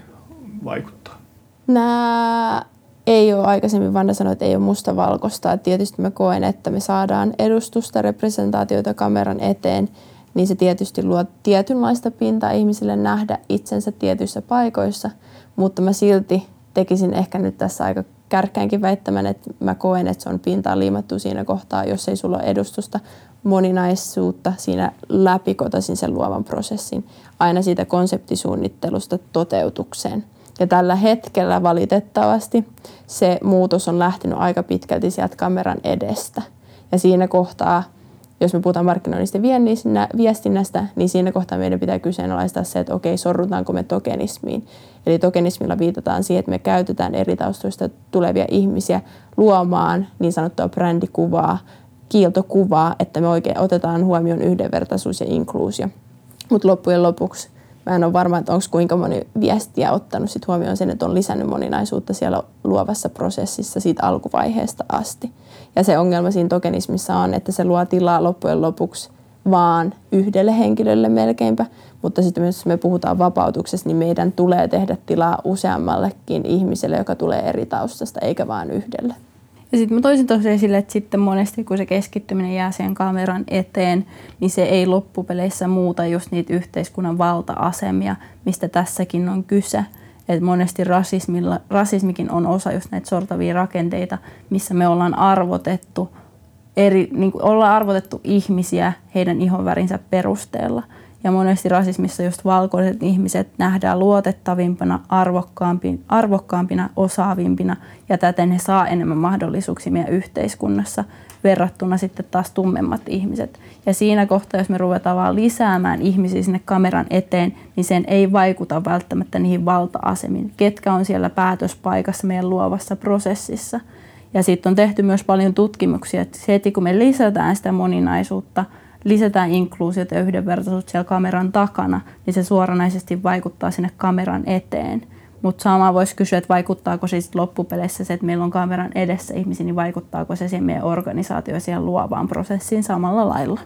vaikuttaa? Nämä ei ole aikaisemmin, Vanna sanoi, että ei ole mustavalkoista. Tietysti mä koen, että me saadaan edustusta, representaatioita kameran eteen – niin se tietysti luo tietynlaista pintaa ihmisille nähdä itsensä tietyissä paikoissa, mutta mä silti tekisin ehkä nyt tässä aika kärkkäänkin väittämän, että mä koen, että se on pintaan liimattu siinä kohtaa, jos ei sulla ole edustusta, moninaisuutta siinä läpikotaisin sen luovan prosessin aina siitä konseptisuunnittelusta toteutukseen. Ja tällä hetkellä valitettavasti se muutos on lähtenyt aika pitkälti sieltä kameran edestä. Ja siinä kohtaa jos me puhutaan markkinoinnista ja viestinnästä, niin siinä kohtaa meidän pitää kyseenalaistaa se, että okei, sorrutaanko me tokenismiin. Eli tokenismilla viitataan siihen, että me käytetään eri taustoista tulevia ihmisiä luomaan niin sanottua brändikuvaa, kiiltokuvaa, että me oikein otetaan huomioon yhdenvertaisuus ja inkluusio. Mutta loppujen lopuksi mä en ole varma, että onko kuinka moni viestiä ottanut sit huomioon sen, että on lisännyt moninaisuutta siellä luovassa prosessissa siitä alkuvaiheesta asti. Ja se ongelma siinä tokenismissa on, että se luo tilaa loppujen lopuksi vaan yhdelle henkilölle melkeinpä, mutta sitten jos me puhutaan vapautuksesta, niin meidän tulee tehdä tilaa useammallekin ihmiselle, joka tulee eri taustasta, eikä vain yhdelle. Ja sitten mä toisin tosiaan esille, että sitten monesti kun se keskittyminen jää siihen kameran eteen, niin se ei loppupeleissä muuta just niitä yhteiskunnan valta-asemia, mistä tässäkin on kyse. Että monesti rasismilla, rasismikin on osa just näitä sortavia rakenteita, missä me ollaan arvotettu, eri, niin kuin ollaan arvotettu ihmisiä heidän ihonvärinsä perusteella – ja monesti rasismissa just valkoiset ihmiset nähdään luotettavimpana, arvokkaampina, arvokkaampina, osaavimpina ja täten he saa enemmän mahdollisuuksia meidän yhteiskunnassa verrattuna sitten taas tummemmat ihmiset. Ja siinä kohtaa, jos me ruvetaan vaan lisäämään ihmisiä sinne kameran eteen, niin sen ei vaikuta välttämättä niihin valta-asemiin, ketkä on siellä päätöspaikassa meidän luovassa prosessissa. Ja sitten on tehty myös paljon tutkimuksia, että heti kun me lisätään sitä moninaisuutta – lisätään inkluusiota ja yhdenvertaisuutta siellä kameran takana, niin se suoranaisesti vaikuttaa sinne kameran eteen. Mutta sama voisi kysyä, että vaikuttaako sitten loppupeleissä se, että meillä on kameran edessä ihmisiä, niin vaikuttaako se siihen meidän organisaatioon siihen luovaan prosessiin samalla lailla.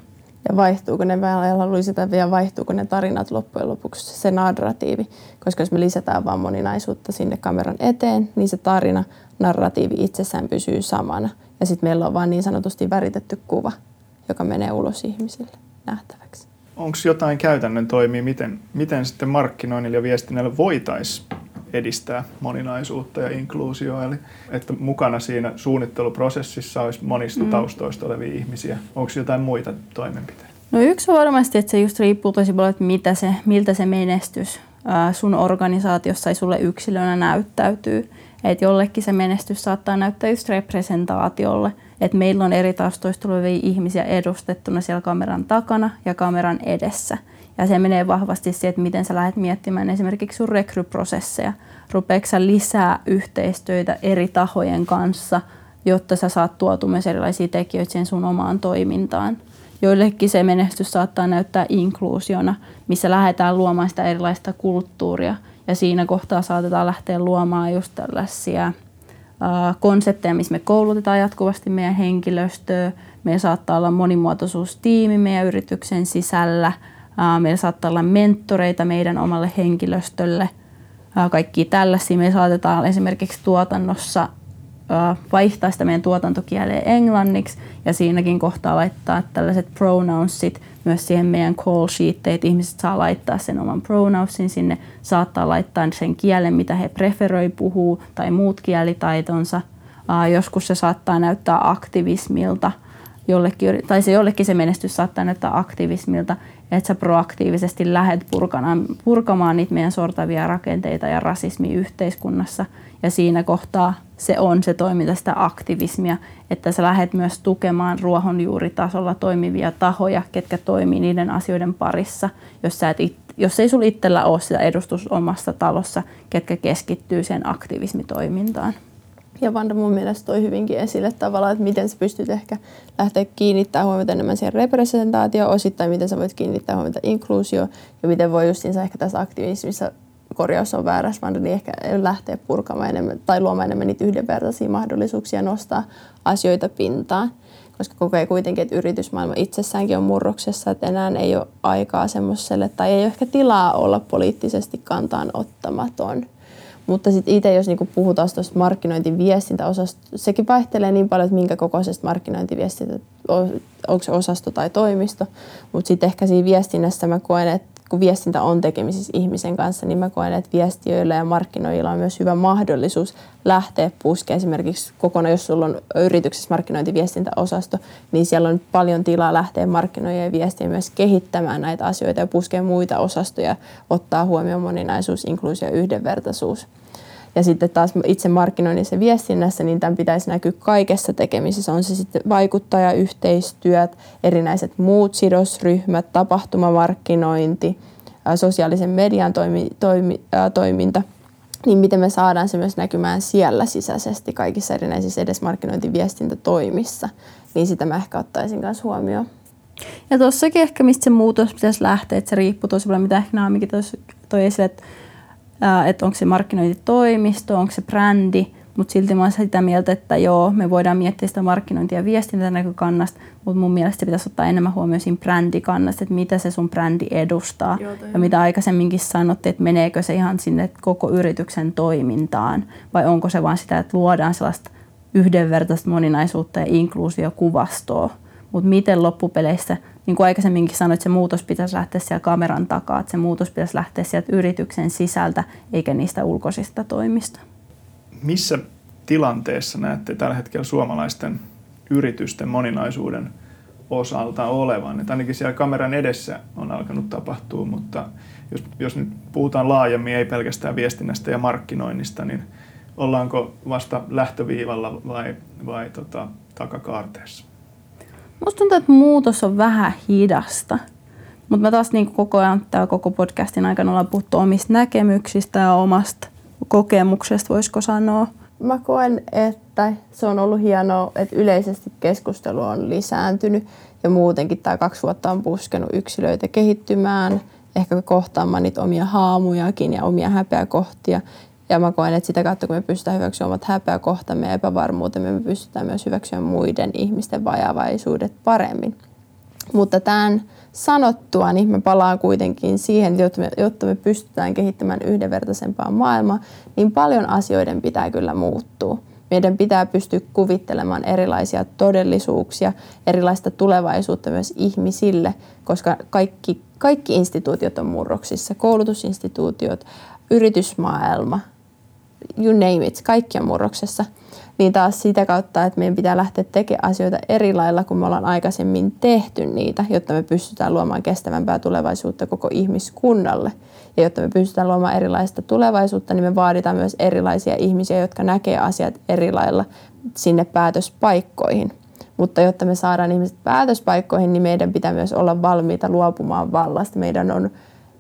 Ja vaihtuuko ne vielä, lisätään vielä, vaihtuuko ne tarinat loppujen lopuksi, se narratiivi. Koska jos me lisätään vaan moninaisuutta sinne kameran eteen, niin se tarina, narratiivi itsessään pysyy samana. Ja sitten meillä on vaan niin sanotusti väritetty kuva joka menee ulos ihmisille nähtäväksi. Onko jotain käytännön toimia, miten, miten sitten markkinoinnilla ja viestinnällä voitaisiin edistää moninaisuutta ja inkluusioa, eli että mukana siinä suunnitteluprosessissa olisi monista mm. taustoista olevia ihmisiä. Onko jotain muita toimenpiteitä? No yksi on varmasti, että se just riippuu tosi paljon, että mitä se, miltä se menestys sun organisaatiossa tai sulle yksilönä näyttäytyy. Että jollekin se menestys saattaa näyttää just representaatiolle – että meillä on eri taustoista tulevia ihmisiä edustettuna siellä kameran takana ja kameran edessä. Ja se menee vahvasti siihen, että miten sä lähdet miettimään esimerkiksi sun rekryprosesseja. Rupeeko sä lisää yhteistyötä eri tahojen kanssa, jotta sä saat tuotu myös erilaisia tekijöitä siihen sun omaan toimintaan. Joillekin se menestys saattaa näyttää inkluusiona, missä lähdetään luomaan sitä erilaista kulttuuria. Ja siinä kohtaa saatetaan lähteä luomaan just tällaisia konsepteja, missä me koulutetaan jatkuvasti meidän henkilöstöä. Meillä saattaa olla monimuotoisuustiimi meidän yrityksen sisällä. Meillä saattaa olla mentoreita meidän omalle henkilöstölle. Kaikki tällaisia. Me saatetaan esimerkiksi tuotannossa vaihtaa sitä meidän tuotantokieleen englanniksi ja siinäkin kohtaa laittaa tällaiset pronounsit myös siihen meidän call sheetteihin, että ihmiset saa laittaa sen oman pronounsin sinne, saattaa laittaa sen kielen, mitä he preferoi puhuu tai muut kielitaitonsa. Joskus se saattaa näyttää aktivismilta, jollekin, tai se jollekin se menestys saattaa näyttää aktivismilta, että sä proaktiivisesti lähdet purkamaan, purkamaan niitä meidän sortavia rakenteita ja rasismi yhteiskunnassa. Ja siinä kohtaa se on se toiminta, sitä aktivismia, että sä lähdet myös tukemaan ruohonjuuritasolla toimivia tahoja, ketkä toimii niiden asioiden parissa, jos, sä et jos ei sulla itsellä ole sitä edustus omassa talossa, ketkä keskittyy sen aktivismitoimintaan. Ja Vanda mun mielestä toi hyvinkin esille tavallaan, että miten sä pystyt ehkä lähteä kiinnittämään huomiota enemmän siihen representaatioon osittain, miten sä voit kiinnittää huomiota inkluusio ja miten voi justiinsa ehkä tässä aktivismissa korjaus on väärässä, vaan niin ehkä lähteä purkamaan enemmän tai luomaan enemmän niitä yhdenvertaisia mahdollisuuksia nostaa asioita pintaan. Koska kokee kuitenkin, että yritysmaailma itsessäänkin on murroksessa, että enää ei ole aikaa semmoiselle tai ei ole ehkä tilaa olla poliittisesti kantaan ottamaton. Mutta sitten itse, jos niinku puhutaan tuosta markkinointiviestintäosasta, sekin vaihtelee niin paljon, että minkä kokoisesta markkinointiviestintä, onko se osasto tai toimisto. Mutta sitten ehkä siinä viestinnässä mä koen, että kun viestintä on tekemisissä ihmisen kanssa, niin mä koen, että viestiöillä ja markkinoilla on myös hyvä mahdollisuus lähteä puskemaan esimerkiksi kokonaan, jos sulla on yrityksessä markkinointiviestintäosasto, niin siellä on paljon tilaa lähteä markkinoija ja viestiä myös kehittämään näitä asioita ja puskea muita osastoja, ottaa huomioon moninaisuus, inkluusio ja yhdenvertaisuus. Ja sitten taas itse markkinoinnissa ja viestinnässä, niin tämän pitäisi näkyä kaikessa tekemisessä. On se sitten vaikuttajayhteistyöt, erinäiset muut sidosryhmät, tapahtumamarkkinointi, sosiaalisen median toimi, toimi, ää, toiminta. Niin miten me saadaan se myös näkymään siellä sisäisesti kaikissa erinäisissä edes markkinointiviestintätoimissa. Niin sitä mä ehkä ottaisin myös huomioon. Ja tuossakin ehkä mistä se muutos pitäisi lähteä, että se riippuu tosi paljon, mitä ehkä Naamikin toi esille, että että onko se markkinointitoimisto, onko se brändi, mutta silti mä olen sitä mieltä, että joo, me voidaan miettiä sitä markkinointia ja viestintänäkökannasta, mutta mun mielestä se pitäisi ottaa enemmän huomioon siinä brändikannasta, että mitä se sun brändi edustaa. Joo, ja mitä aikaisemminkin sanottiin, että meneekö se ihan sinne koko yrityksen toimintaan, vai onko se vain sitä, että luodaan sellaista yhdenvertaista moninaisuutta ja inkluusiokuvastoa. Mutta miten loppupeleissä niin kuin aikaisemminkin sanoit, se muutos pitäisi lähteä siellä kameran takaa, että se muutos pitäisi lähteä sieltä yrityksen sisältä eikä niistä ulkoisista toimista. Missä tilanteessa näette tällä hetkellä suomalaisten yritysten moninaisuuden osalta olevan? Että ainakin siellä kameran edessä on alkanut tapahtua, mutta jos, jos nyt puhutaan laajemmin, ei pelkästään viestinnästä ja markkinoinnista, niin ollaanko vasta lähtöviivalla vai, vai tota, takakaarteessa? Musta tuntuu, että muutos on vähän hidasta. Mutta mä taas niin koko ajan täällä koko podcastin aikana ollaan puhuttu omista näkemyksistä ja omasta kokemuksesta, voisiko sanoa. Mä koen, että se on ollut hienoa, että yleisesti keskustelu on lisääntynyt ja muutenkin tämä kaksi vuotta on puskenut yksilöitä kehittymään, ehkä kohtaamaan niitä omia haamujakin ja omia häpeäkohtia ja mä koen, että sitä kautta kun me pystytään hyväksymään omat häpeäkohtamme ja epävarmuutemme, me pystytään myös hyväksymään muiden ihmisten vajavaisuudet paremmin. Mutta tämän sanottua, niin mä palaan kuitenkin siihen, jotta me, jotta me pystytään kehittämään yhdenvertaisempaa maailmaa, niin paljon asioiden pitää kyllä muuttua. Meidän pitää pystyä kuvittelemaan erilaisia todellisuuksia, erilaista tulevaisuutta myös ihmisille, koska kaikki, kaikki instituutiot on murroksissa, koulutusinstituutiot, yritysmaailma, you name it, kaikki on murroksessa. Niin taas sitä kautta, että meidän pitää lähteä tekemään asioita eri lailla, kun me ollaan aikaisemmin tehty niitä, jotta me pystytään luomaan kestävämpää tulevaisuutta koko ihmiskunnalle. Ja jotta me pystytään luomaan erilaista tulevaisuutta, niin me vaaditaan myös erilaisia ihmisiä, jotka näkee asiat eri lailla sinne päätöspaikkoihin. Mutta jotta me saadaan ihmiset päätöspaikkoihin, niin meidän pitää myös olla valmiita luopumaan vallasta. Meidän, on,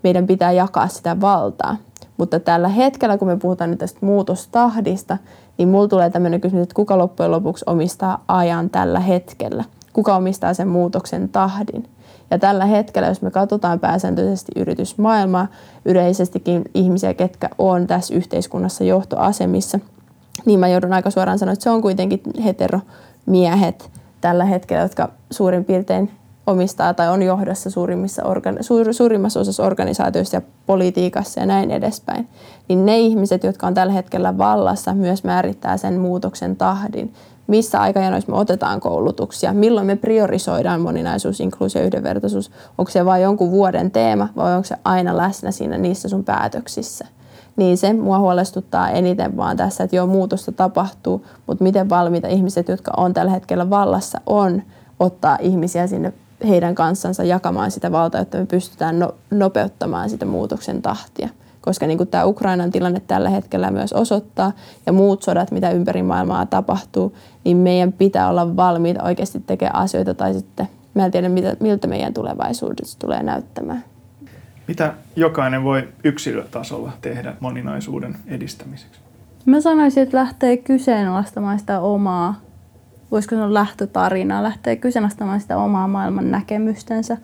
meidän pitää jakaa sitä valtaa. Mutta tällä hetkellä, kun me puhutaan nyt tästä muutostahdista, niin mulla tulee tämmöinen kysymys, että kuka loppujen lopuksi omistaa ajan tällä hetkellä? Kuka omistaa sen muutoksen tahdin? Ja tällä hetkellä, jos me katsotaan pääsääntöisesti yritysmaailmaa, yleisestikin ihmisiä, ketkä on tässä yhteiskunnassa johtoasemissa, niin mä joudun aika suoraan sanoa, että se on kuitenkin heteromiehet tällä hetkellä, jotka suurin piirtein omistaa tai on johdossa suurimmissa organi- suur, suurimmassa osassa organisaatioissa ja politiikassa ja näin edespäin, niin ne ihmiset, jotka on tällä hetkellä vallassa, myös määrittää sen muutoksen tahdin. Missä aikajanoissa me otetaan koulutuksia, milloin me priorisoidaan moninaisuus, inkluusio ja yhdenvertaisuus. Onko se vain jonkun vuoden teema vai onko se aina läsnä siinä niissä sun päätöksissä. Niin se mua huolestuttaa eniten vaan tässä, että joo, muutosta tapahtuu, mutta miten valmiita ihmiset, jotka on tällä hetkellä vallassa, on ottaa ihmisiä sinne heidän kanssansa jakamaan sitä valtaa, että me pystytään no, nopeuttamaan sitä muutoksen tahtia. Koska niin kuin tämä Ukrainan tilanne tällä hetkellä myös osoittaa ja muut sodat, mitä ympäri maailmaa tapahtuu, niin meidän pitää olla valmiita oikeasti tekemään asioita tai sitten mä en tiedä, miltä meidän tulevaisuudessa tulee näyttämään. Mitä jokainen voi yksilötasolla tehdä moninaisuuden edistämiseksi? Mä sanoisin, että lähtee kyseenalaistamaan sitä omaa voisiko sanoa lähtötarinaa, lähtee kyseenalaistamaan sitä omaa maailman näkemystensä.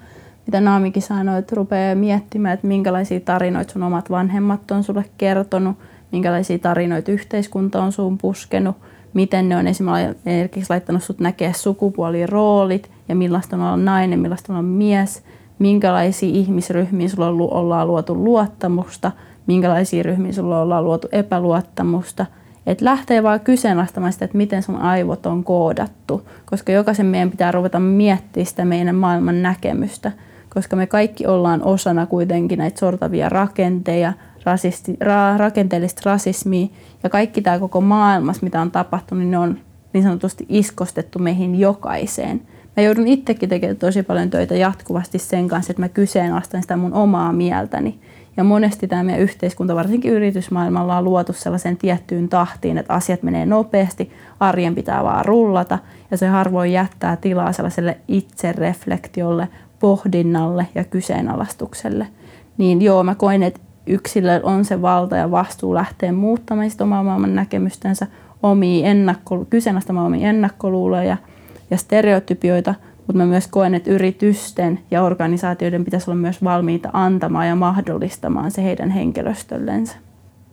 Mitä Naamikin sanoi, että rupeaa miettimään, että minkälaisia tarinoita sun omat vanhemmat on sulle kertonut, minkälaisia tarinoita yhteiskunta on sun puskenut, miten ne on esimerkiksi laittanut sut näkeä sukupuoliroolit ja millaista on olla nainen, millaista on olla mies, minkälaisia ihmisryhmiä sulla ollaan luotu luottamusta, minkälaisia ryhmiä sulla ollaan luotu epäluottamusta – että lähtee vaan kyseenalaistamaan sitä, että miten sun aivot on koodattu, koska jokaisen meidän pitää ruveta miettimään sitä meidän maailman näkemystä, koska me kaikki ollaan osana kuitenkin näitä sortavia rakenteja, rasisti, ra, rakenteellista rasismia ja kaikki tämä koko maailmassa, mitä on tapahtunut, niin ne on niin sanotusti iskostettu meihin jokaiseen. Mä joudun itsekin tekemään tosi paljon töitä jatkuvasti sen kanssa, että mä kyseenalaistan sitä mun omaa mieltäni ja monesti tämä meidän yhteiskunta, varsinkin yritysmaailmalla, on luotu sellaisen tiettyyn tahtiin, että asiat menee nopeasti, arjen pitää vaan rullata ja se harvoin jättää tilaa sellaiselle itsereflektiolle, pohdinnalle ja kyseenalaistukselle. Niin joo, mä koen, että yksilö on se valta ja vastuu lähteä muuttamaan sitä omaa maailman näkemystensä, omia ennakko, kyseenalaistamaan omia ennakkoluuloja ja stereotypioita – mutta mä myös koen, että yritysten ja organisaatioiden pitäisi olla myös valmiita antamaan ja mahdollistamaan se heidän henkilöstöllensä.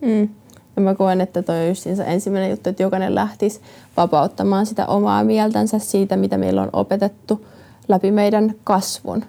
Mm. Ja mä koen, että toi on ensimmäinen juttu, että jokainen lähtisi vapauttamaan sitä omaa mieltänsä siitä, mitä meillä on opetettu läpi meidän kasvun.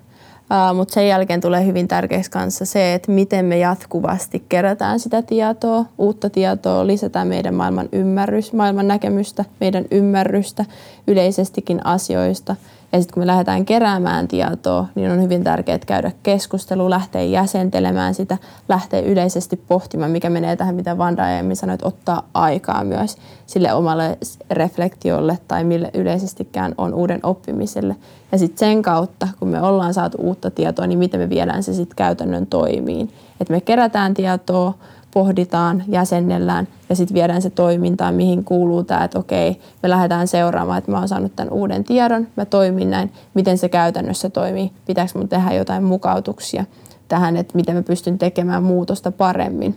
Uh, Mutta sen jälkeen tulee hyvin tärkeäksi kanssa se, että miten me jatkuvasti kerätään sitä tietoa, uutta tietoa, lisätään meidän maailman ymmärrys, maailman näkemystä, meidän ymmärrystä yleisestikin asioista – ja sitten kun me lähdetään keräämään tietoa, niin on hyvin tärkeää käydä keskustelu, lähteä jäsentelemään sitä, lähteä yleisesti pohtimaan, mikä menee tähän, mitä Vanda aiemmin sanoi, että ottaa aikaa myös sille omalle reflektiolle tai mille yleisestikään on uuden oppimiselle. Ja sitten sen kautta, kun me ollaan saatu uutta tietoa, niin miten me viedään se sitten käytännön toimiin. Että me kerätään tietoa, pohditaan, jäsennellään ja sitten viedään se toimintaan, mihin kuuluu tämä, että okei, me lähdetään seuraamaan, että mä oon saanut tämän uuden tiedon, mä toimin näin, miten se käytännössä toimii, pitääkö mun tehdä jotain mukautuksia tähän, että miten mä pystyn tekemään muutosta paremmin.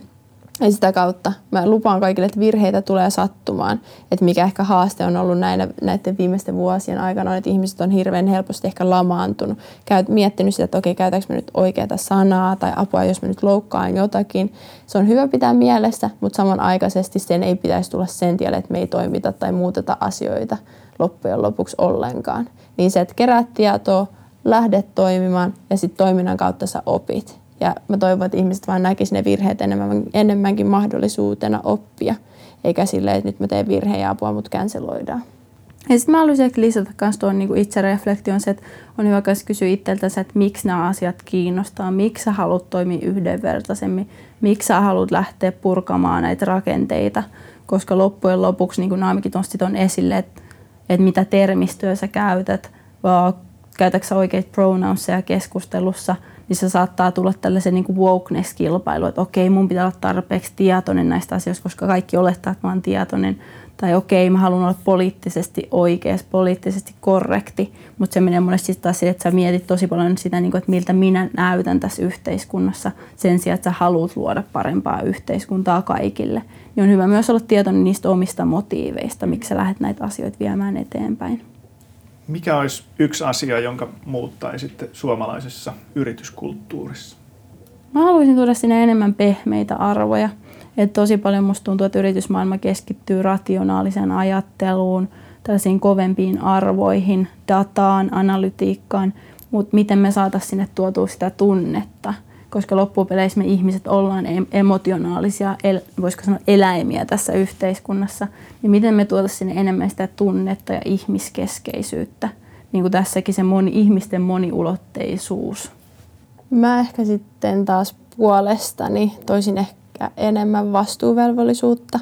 Ja sitä kautta mä lupaan kaikille, että virheitä tulee sattumaan. Että mikä ehkä haaste on ollut näinä, näiden viimeisten vuosien aikana, että ihmiset on hirveän helposti ehkä lamaantunut. Käyt, miettinyt sitä, että okei, käytänkö mä nyt oikeata sanaa tai apua, jos mä nyt loukkaan jotakin. Se on hyvä pitää mielessä, mutta samanaikaisesti sen ei pitäisi tulla sen tielle, että me ei toimita tai muuteta asioita loppujen lopuksi ollenkaan. Niin se, että keräät tietoa, lähdet toimimaan ja sitten toiminnan kautta sä opit. Ja mä toivon, että ihmiset vaan näkisivät ne virheet enemmän, enemmänkin mahdollisuutena oppia, eikä silleen, että nyt mä teen virheen ja apua, mutta canceloidaan. Ja sitten mä haluaisin ehkä lisätä myös tuon niin itsereflektion, se, että on hyvä myös kysyä itseltänsä, että miksi nämä asiat kiinnostaa, miksi sä haluat toimia yhdenvertaisemmin, miksi sä haluat lähteä purkamaan näitä rakenteita, koska loppujen lopuksi, niin Naamikin nosti tuon esille, että, että mitä termistöä sä käytät, käytäksä oikeita pronounceja keskustelussa, niin se saattaa tulla tällaisen niin wokeness-kilpailu, että okei, mun pitää olla tarpeeksi tietoinen näistä asioista, koska kaikki olettaa, että mä oon tietoinen. Tai okei, mä haluan olla poliittisesti oikeas, poliittisesti korrekti, mutta se menee monesti taas siihen, että sä mietit tosi paljon sitä, niin että miltä minä näytän tässä yhteiskunnassa sen sijaan, että sä haluat luoda parempaa yhteiskuntaa kaikille. Niin on hyvä myös olla tietoinen niistä omista motiiveista, miksi sä lähdet näitä asioita viemään eteenpäin. Mikä olisi yksi asia, jonka muuttaisitte suomalaisessa yrityskulttuurissa? Mä haluaisin tuoda sinne enemmän pehmeitä arvoja. Et tosi paljon musta tuntuu, että yritysmaailma keskittyy rationaaliseen ajatteluun, tällaisiin kovempiin arvoihin, dataan, analytiikkaan, mutta miten me saataisiin sinne tuotua sitä tunnetta – koska loppupeleissä me ihmiset ollaan emotionaalisia, el, voisiko sanoa eläimiä tässä yhteiskunnassa, niin miten me tuotaisiin sinne enemmän sitä tunnetta ja ihmiskeskeisyyttä, niin kuin tässäkin se moni, ihmisten moniulotteisuus. Mä ehkä sitten taas puolestani toisin ehkä enemmän vastuuvelvollisuutta.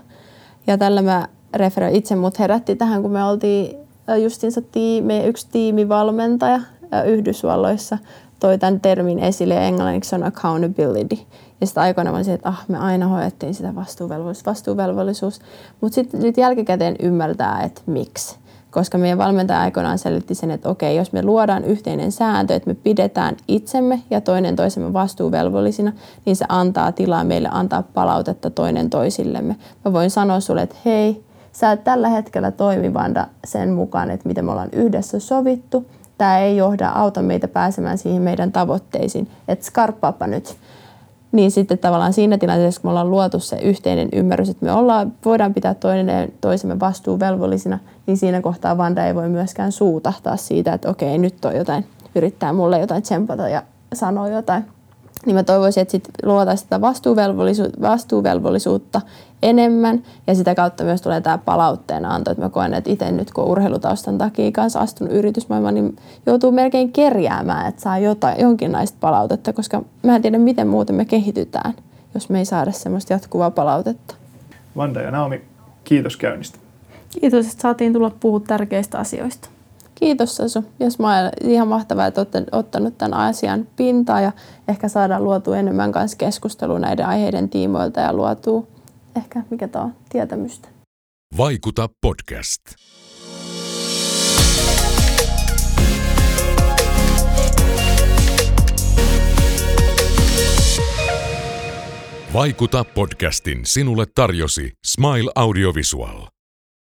Ja tällä mä referoin itse, mut herätti tähän, kun me oltiin justiinsa tiimi, yksi tiimivalmentaja Yhdysvalloissa toi tämän termin esille ja englanniksi on accountability. Ja sitten aikoina mä että ah, me aina hoettiin sitä vastuuvelvollisuus, vastuuvelvollisuus. Mutta sitten nyt jälkikäteen ymmärtää, että miksi. Koska meidän valmentaja aikoinaan selitti sen, että okei, jos me luodaan yhteinen sääntö, että me pidetään itsemme ja toinen toisemme vastuuvelvollisina, niin se antaa tilaa meille antaa palautetta toinen toisillemme. Mä voin sanoa sulle, että hei, sä et tällä hetkellä toimi Vanda sen mukaan, että mitä me ollaan yhdessä sovittu – tämä ei johda, auta meitä pääsemään siihen meidän tavoitteisiin, että skarppaapa nyt. Niin sitten tavallaan siinä tilanteessa, kun me ollaan luotu se yhteinen ymmärrys, että me ollaan, voidaan pitää toinen toisemme vastuuvelvollisina, niin siinä kohtaa Vanda ei voi myöskään suutahtaa siitä, että okei, nyt on jotain, yrittää mulle jotain tsempata ja sanoa jotain niin mä toivoisin, että sit luotaisiin sitä vastuuvelvollisu- vastuuvelvollisuutta enemmän ja sitä kautta myös tulee tämä palautteen anto, että mä koen, että itse nyt kun urheilutaustan takia kanssa astunut yritysmaailmaan, niin joutuu melkein kerjäämään, että saa jotain, jonkinlaista palautetta, koska mä en tiedä, miten muuten me kehitytään, jos me ei saada semmoista jatkuvaa palautetta. Vanda ja Naomi, kiitos käynnistä. Kiitos, että saatiin tulla puhua tärkeistä asioista. Kiitos Sasu. Mä olen ihan mahtavaa, että olette ottanut tämän asian pintaan ja ehkä saadaan luotua enemmän kanssa keskustelua näiden aiheiden tiimoilta ja luotua ehkä mikä tämä on, tietämystä. Vaikuta podcast. Vaikuta podcastin sinulle tarjosi Smile Audiovisual.